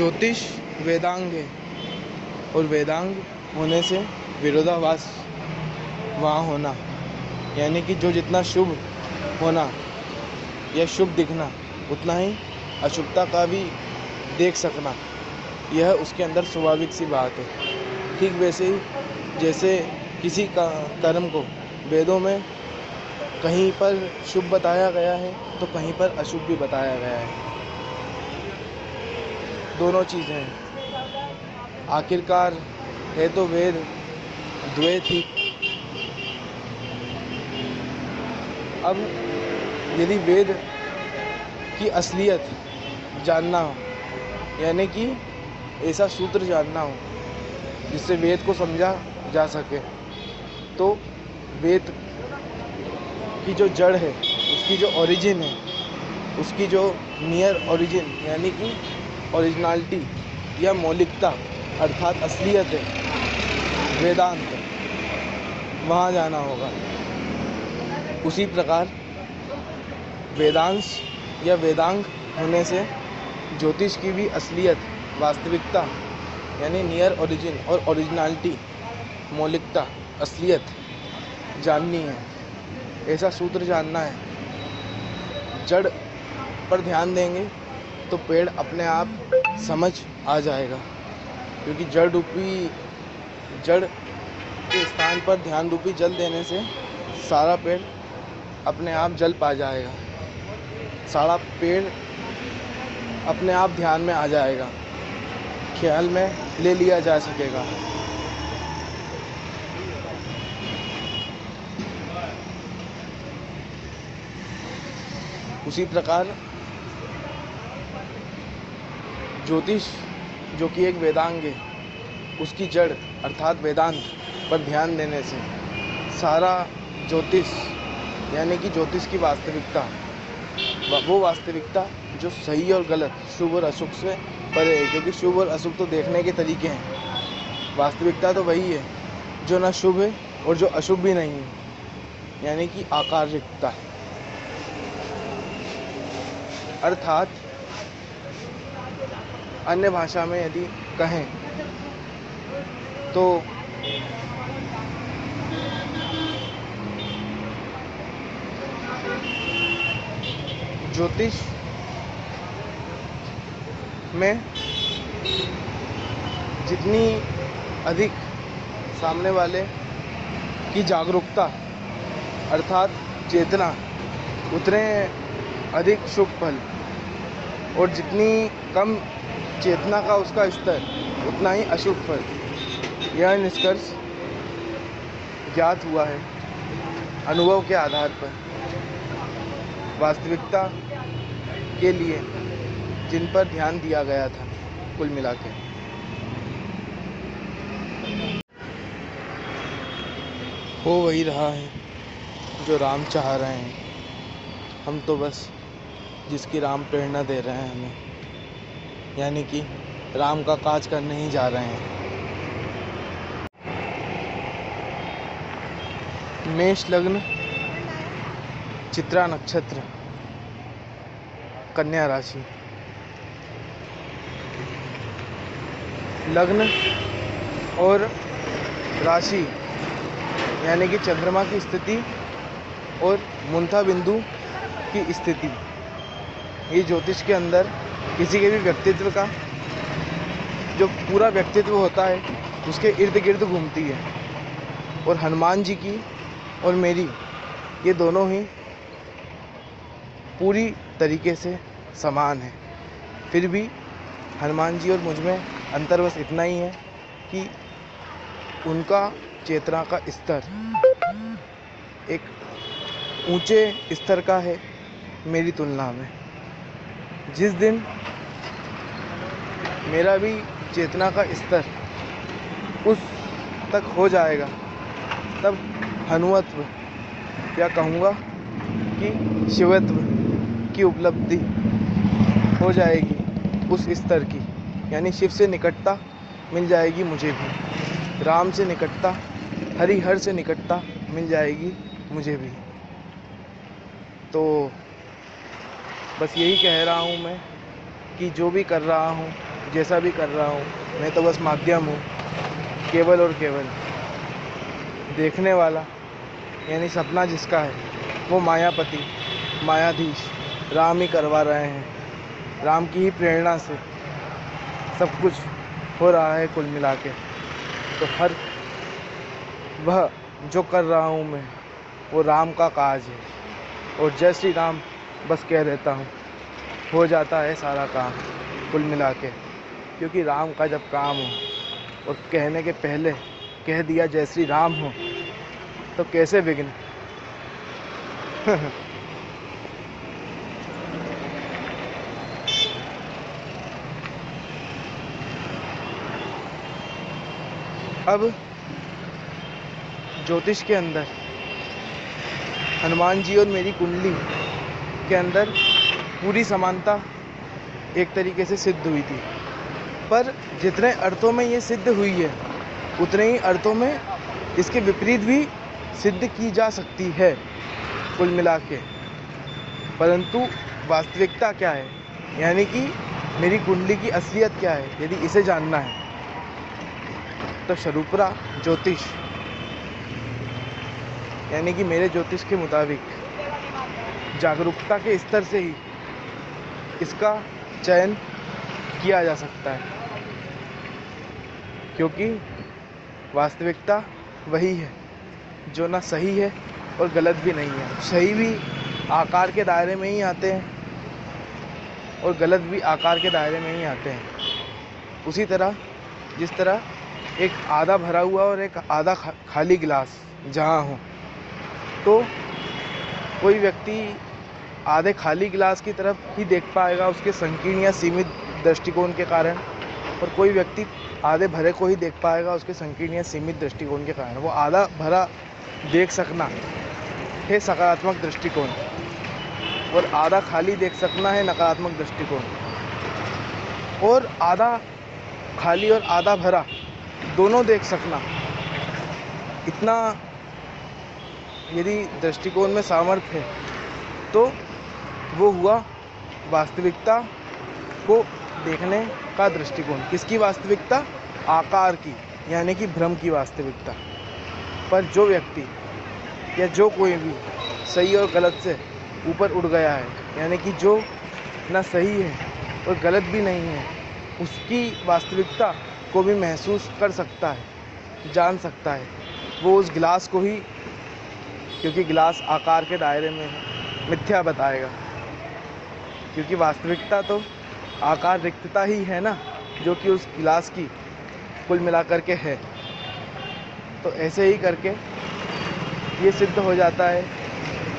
ज्योतिष, वेदांग है। और वेदांग होने से विरोधाभास वहाँ होना, यानी कि जो जितना शुभ होना या शुभ दिखना, उतना ही अशुभता का भी देख सकना, यह उसके अंदर स्वाभाविक सी बात है। ठीक वैसे ही, जैसे किसी का कर्म को वेदों में कहीं पर शुभ बताया गया है तो कहीं पर अशुभ भी बताया गया है। दोनों चीज़ें आखिरकार है तो वेद, द्वे थी। अब यदि वेद की असलियत जानना हो, यानी कि ऐसा सूत्र जानना हो, जिससे वेद को समझा जा सके तो वेद की जो जड़ है, उसकी जो ओरिजिन है, उसकी जो नियर ओरिजिन यानी कि ओरिजिनलिटी या मौलिकता अर्थात असलियत है वेदांत, वहाँ जाना होगा। उसी प्रकार वेदांश या वेदांग होने से ज्योतिष की भी असलियत, वास्तविकता, यानी नियर ओरिजिन और ओरिजिनलिटी मौलिकता, असलियत जाननी है। ऐसा सूत्र जानना है। जड़ पर ध्यान देंगे। तो पेड़ अपने आप समझ आ जाएगा। क्योंकि जड़ रूपी, जड़ के स्थान पर ध्यान रूपी जल देने से सारा पेड़ अपने आप जल पा जाएगा। सारा पेड़ अपने आप ध्यान में आ जाएगा। ख्याल में ले लिया जा सकेगा। उसी प्रकार ज्योतिष, जो कि एक वेदांग है, उसकी जड़, अर्थात वेदांत, पर ध्यान देने से। सारा ज्योतिष, यानी कि ज्योतिष की वास्तविकता, वो वास्तविकता जो सही और गलत, शुभ और अशुभ से परे है, क्योंकि शुभ और अशुभ तो देखने के तरीके हैं। वास्तविकता तो वही है, जो ना शुभ है और जो अशुभ भी नहीं है, यानी कि आकारिकता अर्थात अन्य भाषा में यदि कहें तो ज्योतिष में जितनी अधिक सामने वाले की जागरूकता, अर्थात चेतना, उतने अधिक शुभ फल और जितनी कम चेतना का उसका स्तर, उतना ही अशुभ फल। यह निष्कर्ष ज्ञात हुआ है अनुभव के आधार पर। वास्तविकता के लिए जिन पर ध्यान दिया गया था, कुल मिला के हो वही रहा है जो राम चाह रहे हैं। हम तो बस जिसकी राम प्रेरणा दे रहे हैं हमें। यानी कि राम का काज करने ही जा रहे हैं। मेष लग्न, चित्रा नक्षत्र, कन्या राशि। लग्न और राशि, यानी कि चंद्रमा की स्थिति और मुंथा बिंदु की स्थिति। ये ज्योतिष के अंदर किसी के भी व्यक्तित्व का जो पूरा व्यक्तित्व होता है, उसके इर्द गिर्द घूमती है। और हनुमान जी की और मेरी, ये दोनों ही पूरी तरीके से समान है। फिर भी हनुमान जी और मुझमें अंतर बस इतना ही है कि उनका चेतना का स्तर एक ऊँचे स्तर का है मेरी तुलना में। जिस दिन मेरा भी चेतना का स्तर उस तक हो जाएगा, तब हनुवत्व क्या कहूँगा कि शिवत्व की उपलब्धि हो जाएगी उस स्तर की। यानी शिव से निकटता मिल जाएगी मुझे भी, राम से निकटता, हरिहर से निकटता मिल जाएगी मुझे भी। तो बस यही कह रहा हूँ मैं कि जो भी कर रहा हूँ, जैसा भी कर रहा हूँ, मैं तो बस माध्यम हूँ, केवल और केवल। देखने वाला, यानी सपना जिसका है, वो मायापति, मायाधीश, राम ही करवा रहे हैं। राम की ही प्रेरणा से सब कुछ हो रहा है कुल मिला के तो हर, वह जो कर रहा हूँ मैं, वो राम का काज है। और जय श्री राम बस कह देता हूँ। हो जाता है सारा काम, कुल मिला के। क्योंकि राम का जब काम हो, और कहने के पहले कह दिया जय श्री राम हो तो कैसे विघ्न? अब ज्योतिष के अंदर, हनुमान जी और मेरी कुंडली के अंदर पूरी समानता एक तरीके से सिद्ध हुई थी। पर जितने अर्थों में ये सिद्ध हुई है, उतने ही अर्थों में इसके विपरीत भी सिद्ध की जा सकती है, कुल मिला के परंतु वास्तविकता क्या है? यानी कि मेरी कुंडली की असलियत क्या है? यदि इसे जानना है तो शरुपरा ज्योतिष। यानी कि मेरे ज्योतिष के मुताबिक जागरूकता के स्तर से ही इसका चयन किया जा सकता है। क्योंकि वास्तविकता वही है, जो ना सही है और गलत भी नहीं है। सही भी आकार के दायरे में ही आते हैं और गलत भी आकार के दायरे में ही आते हैं। उसी तरह, जिस तरह एक आधा भरा हुआ और एक आधा खाली गिलास, जहाँ हो तो कोई व्यक्ति आधे खाली गिलास की तरफ़ ही देख पाएगा उसके संकीर्ण या सीमित दृष्टिकोण के कारण, और कोई व्यक्ति आधे भरे को ही देख पाएगा उसके संकीर्ण या सीमित दृष्टिकोण के कारण। वो आधा भरा देख सकना है सकारात्मक दृष्टिकोण, और आधा खाली देख सकना है नकारात्मक दृष्टिकोण। और आधा खाली और आधा भरा दोनों देख सकना। इतना यदि दृष्टिकोण में सामर्थ्य है तो वो हुआ वास्तविकता को देखने का दृष्टिकोण। किसकी वास्तविकता? आकार की, यानी कि भ्रम की वास्तविकता। पर जो व्यक्ति या जो कोई भी सही और गलत से ऊपर उड़ गया है, यानी कि जो ना सही है और गलत भी नहीं है, उसकी वास्तविकता को भी महसूस कर सकता है, जान सकता है। वो उस गिलास को ही, क्योंकि गिलास आकार के दायरे में है, मिथ्या बताएगा। क्योंकि वास्तविकता तो आकार रिक्तता ही है ना, जो कि उस गिलास की कुल मिलाकर के है। तो ऐसे ही करके ये सिद्ध हो जाता है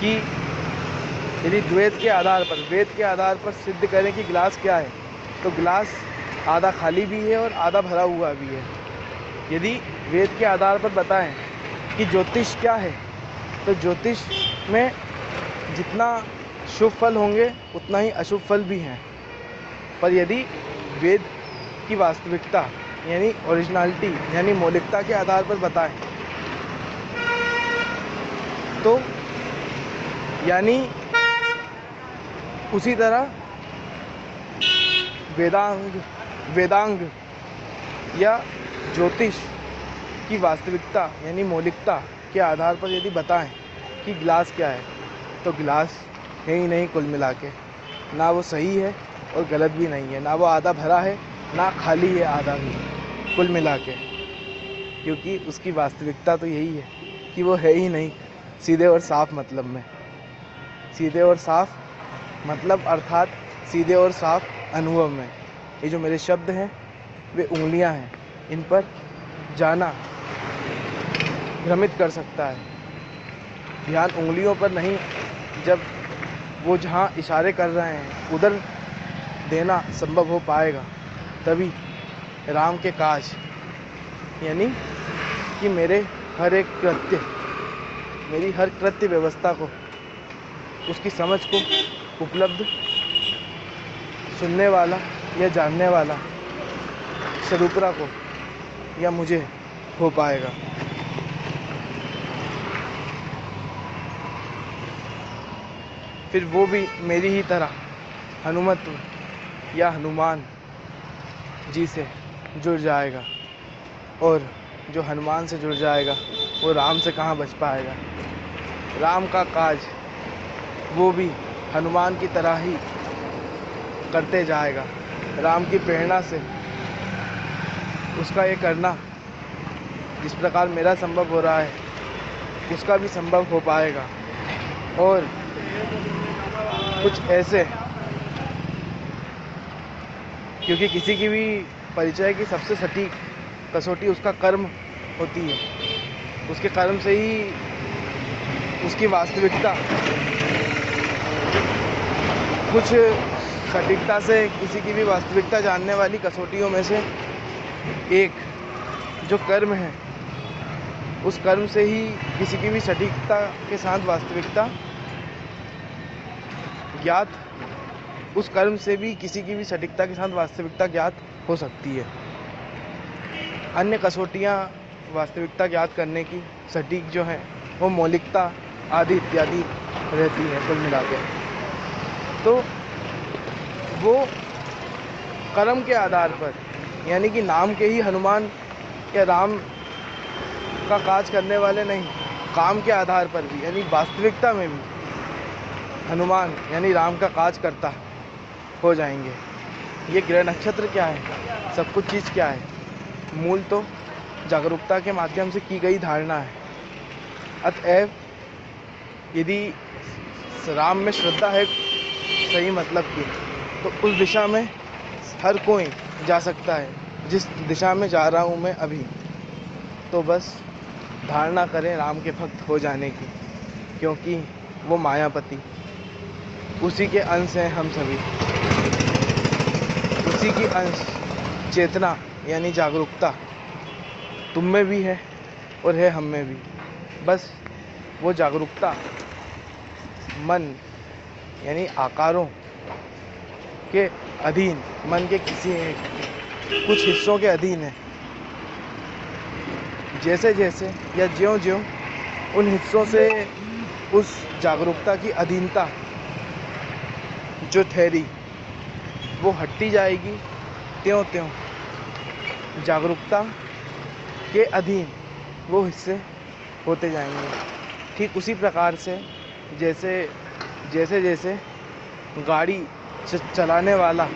कि यदि द्वैत के आधार पर, वेद के आधार पर सिद्ध करें कि गिलास क्या है तो गिलास आधा खाली भी है और आधा भरा हुआ भी है। यदि वेद के आधार पर बताएँ कि ज्योतिष क्या है तो ज्योतिष में जितना शुभ फल होंगे, उतना ही अशुभ फल भी हैं। पर यदि वेद की वास्तविकता, यानी ओरिजिनलिटी यानी मौलिकता के आधार पर बताएँ तो यानी उसी तरह वेदांग वेदांग या ज्योतिष की वास्तविकता, यानी मौलिकता के आधार पर यदि बताएँ कि गिलास क्या है तो गिलास है ही नहीं कुल मिला के। ना वो सही है और गलत भी नहीं है। ना वो आधा भरा है, ना खाली है आधा भी, कुल मिला के। क्योंकि उसकी वास्तविकता तो यही है कि वो है ही नहीं, सीधे और साफ़ मतलब में। सीधे और साफ़ मतलब अर्थात सीधे और साफ़ अनुभव में। ये जो मेरे शब्द हैं, वे उंगलियाँ हैं, इन पर जाना भ्रमित कर सकता है। ध्यान उंगलियों पर नहीं, जब वो जहाँ इशारे कर रहे हैं, उधर देना संभव हो पाएगा। तभी राम के काज यानी कि मेरे हर एक कृत्य, मेरी हर कृत्य व्यवस्था को, उसकी समझ को उपलब्ध सुनने वाला या जानने वाला स्वरूपरा को या मुझे हो पाएगा। फिर वो भी मेरी ही तरह, हनुमत या हनुमान जी से जुड़ जाएगा। और जो हनुमान से जुड़ जाएगा, वो राम से कहाँ बच पाएगा? राम का काज वो भी हनुमान की तरह ही करते जाएगा। राम की प्रेरणा से उसका ये करना जिस प्रकार मेरा संभव हो रहा है, उसका भी संभव हो पाएगा। और कुछ ऐसे। क्योंकि किसी की भी परिचय की सबसे सटीक कसौटी, उसका कर्म होती है। उसके कर्म से ही उसकी वास्तविकता। कुछ सटीकता से किसी की भी वास्तविकता जानने वाली कसौटियों में से एक, जो कर्म है, उस कर्म से ही किसी की भी सटीकता के साथ वास्तविकता ज्ञात उस कर्म से भी किसी की भी सटीकता के साथ, वास्तविकता ज्ञात हो सकती है। अन्य कसौटियाँ वास्तविकता ज्ञात करने की सटीक जो है, वो मौलिकता आदि इत्यादि रहती है, कुल मिला के। तो वो कर्म के आधार पर, यानी कि नाम के ही हनुमान या राम का काज करने वाले नहीं, काम के आधार पर भी, यानी वास्तविकता में भी हनुमान, यानी राम का काज करता हो जाएँगे। ये ग्रह नक्षत्र क्या है? सब कुछ चीज़ क्या है? मूल तो जागरूकता के माध्यम से की गई धारणा है। अतएव, यदि राम में श्रद्धा है, सही मतलब की तो उस दिशा में हर कोई जा सकता है। जिस दिशा में जा रहा हूँ मैं अभी तो बस धारणा करें राम के भक्त हो जाने की, क्योंकि वो मायापति। उसी के अंश हैं हम सभी। उसी की अंश, चेतना यानी जागरूकता तुम में भी है और है हम में भी। बस वो जागरूकता मन यानी आकारों के अधीन, मन के किसी एक, कुछ हिस्सों के अधीन है। जैसे जैसे या ज्यों ज्यों उन हिस्सों से उस जागरूकता की अधीनता जो ठहरी, वो हटती जाएगी त्यों त्यों। जागरूकता के अधीन वो हिस्से होते जाएँगे। ठीक उसी प्रकार से जैसे जैसे जैसे गाड़ी चलाने वाला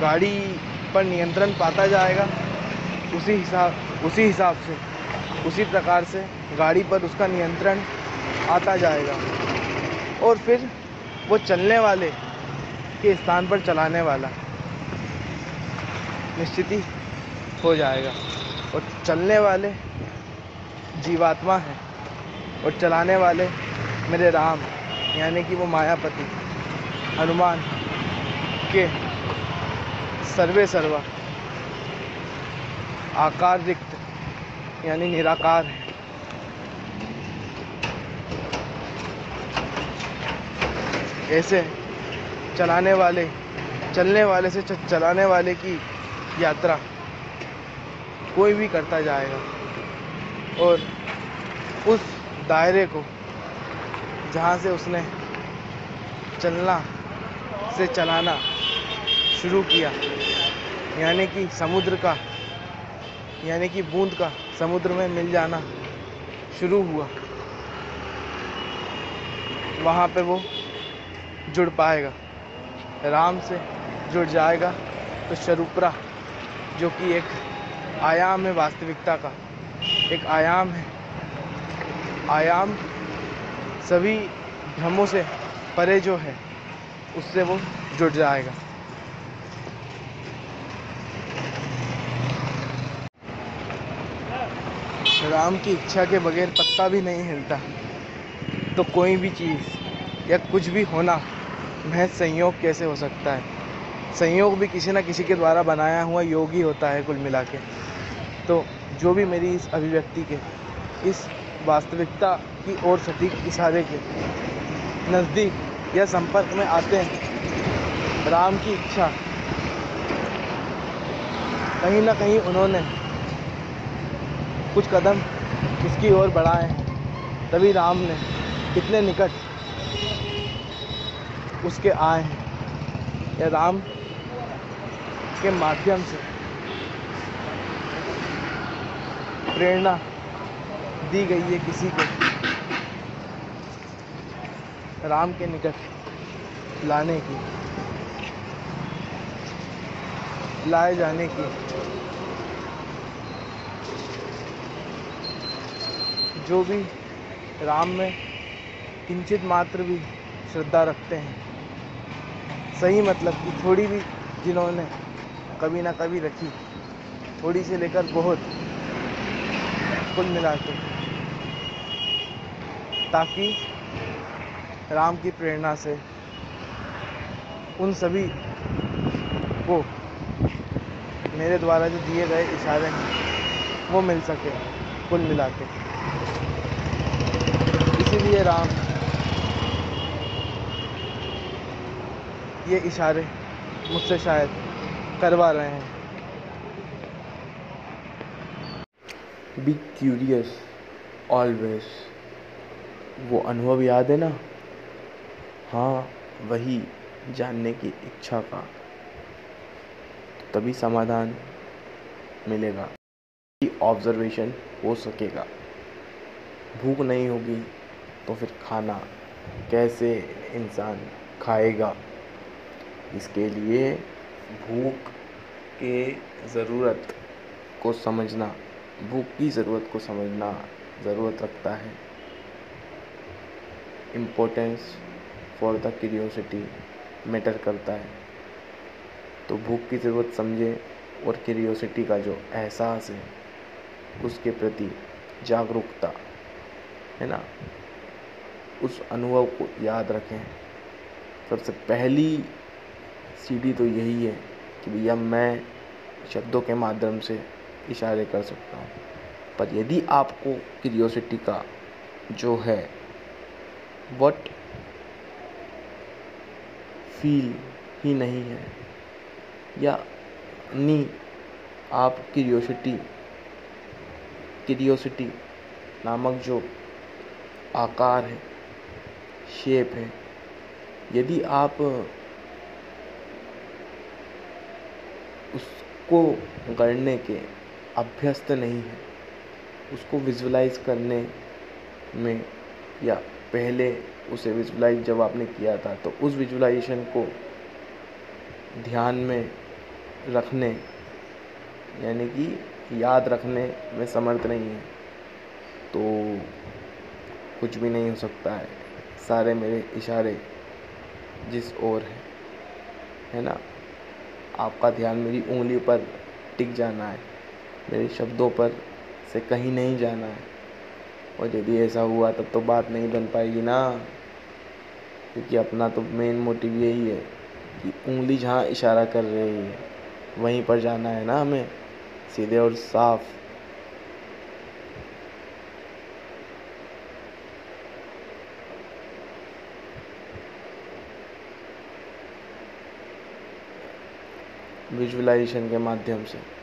गाड़ी पर नियंत्रण पाता जाएगा, उसी हिसाब उसी हिसाब से, उसी प्रकार से गाड़ी पर उसका नियंत्रण आता जाएगा। और फिर वो चलने वाले के स्थान पर चलाने वाला निश्चित ही हो जाएगा। और चलने वाले जीवात्मा है और चलाने वाले मेरे राम, यानी कि वो मायापति, हनुमान के सर्वे सर्वा आकार रिक्त यानी निराकार है। ऐसे चलाने वाले, चलने वाले से चलाने वाले की यात्रा कोई भी करता जाएगा। और उस दायरे को, जहाँ से उसने चलना से चलाना शुरू किया, यानी कि समुद्र का, यानी कि बूंद का समुद्र में मिल जाना शुरू हुआ। वहाँ पे वो जुड़ पाएगा, राम से जुड़ जाएगा तो शरुपरा, जो कि एक आयाम है वास्तविकता का, एक आयाम है। आयाम सभी भ्रमों से परे जो है, उससे वो जुड़ जाएगा। राम की इच्छा के बगैर पत्ता भी नहीं हिलता तो कोई भी चीज़ या कुछ भी होना महज संयोग कैसे हो सकता है? संयोग भी किसी न किसी के द्वारा बनाया हुआ योग ही होता है कुल मिला के। तो जो भी मेरी इस अभिव्यक्ति के, इस वास्तविकता की ओर सटीक इशारे के नज़दीक या संपर्क में आते हैं, राम की इच्छा, कहीं ना कहीं उन्होंने कुछ कदम इसकी ओर बढ़ाए हैं। तभी राम ने कितने निकट उसके आए हैं। या राम के माध्यम से प्रेरणा दी गई है किसी को। राम के निकट लाने की, लाए जाने की जो भी राम में किंचित मात्र भी श्रद्धा रखते हैं। सही मतलब कि थोड़ी भी जिन्होंने कभी ना कभी रखी, थोड़ी से लेकर बहुत कुल मिला के, ताकि राम की प्रेरणा से उन सभी को मेरे द्वारा जो दिए गए इशारे हैं, वो मिल सके, कुल मिला के। इसीलिए राम ये इशारे मुझसे शायद करवा रहे हैं। बी क्यूरियस ऑलवेज वो अनुभव याद है ना? हाँ वही जानने की इच्छा का। तभी समाधान मिलेगा। ऑब्जर्वेशन हो सकेगा। भूख नहीं होगी तो फिर खाना कैसे इंसान खाएगा? इसके लिए भूख के ज़रूरत को समझना, भूख की ज़रूरत को समझना ज़रूरत रखता है। Importance for the curiosity matter करता है। तो भूख की ज़रूरत समझे और क्यूरियोसिटी का जो एहसास है, उसके प्रति जागरूकता, है ना? उस अनुभव को याद रखें। सबसे पहली सीढ़ी तो यही है कि भैया मैं शब्दों के माध्यम से इशारे कर सकता हूँ। पर यदि आपको क्यूरियोसिटी का जो है वट फील ही नहीं है, या नी आप क्यूरियोसिटी क्यूरियोसिटी नामक जो आकार है शेप है, यदि आप उसको गढ़ने के अभ्यस्त नहीं है। उसको विजुलाइज करने में या पहले उसे विजुलाइज जब आपने किया था तो उस विजुलाइजेशन को ध्यान में रखने, यानी कि याद रखने में समर्थ नहीं है। तो कुछ भी नहीं हो सकता है। सारे मेरे इशारे जिस ओर है। है ना? आपका ध्यान मेरी उंगली पर टिक जाना है, मेरे शब्दों पर से कहीं नहीं जाना है। और यदि ऐसा हुआ, तब तो बात नहीं बन पाएगी ना। क्योंकि अपना तो मेन मोटिव यही है कि उंगली जहाँ इशारा कर रही है, वहीं पर जाना है ना हमें। सीधे और साफ़। विजुअलाइजेशन के माध्यम से।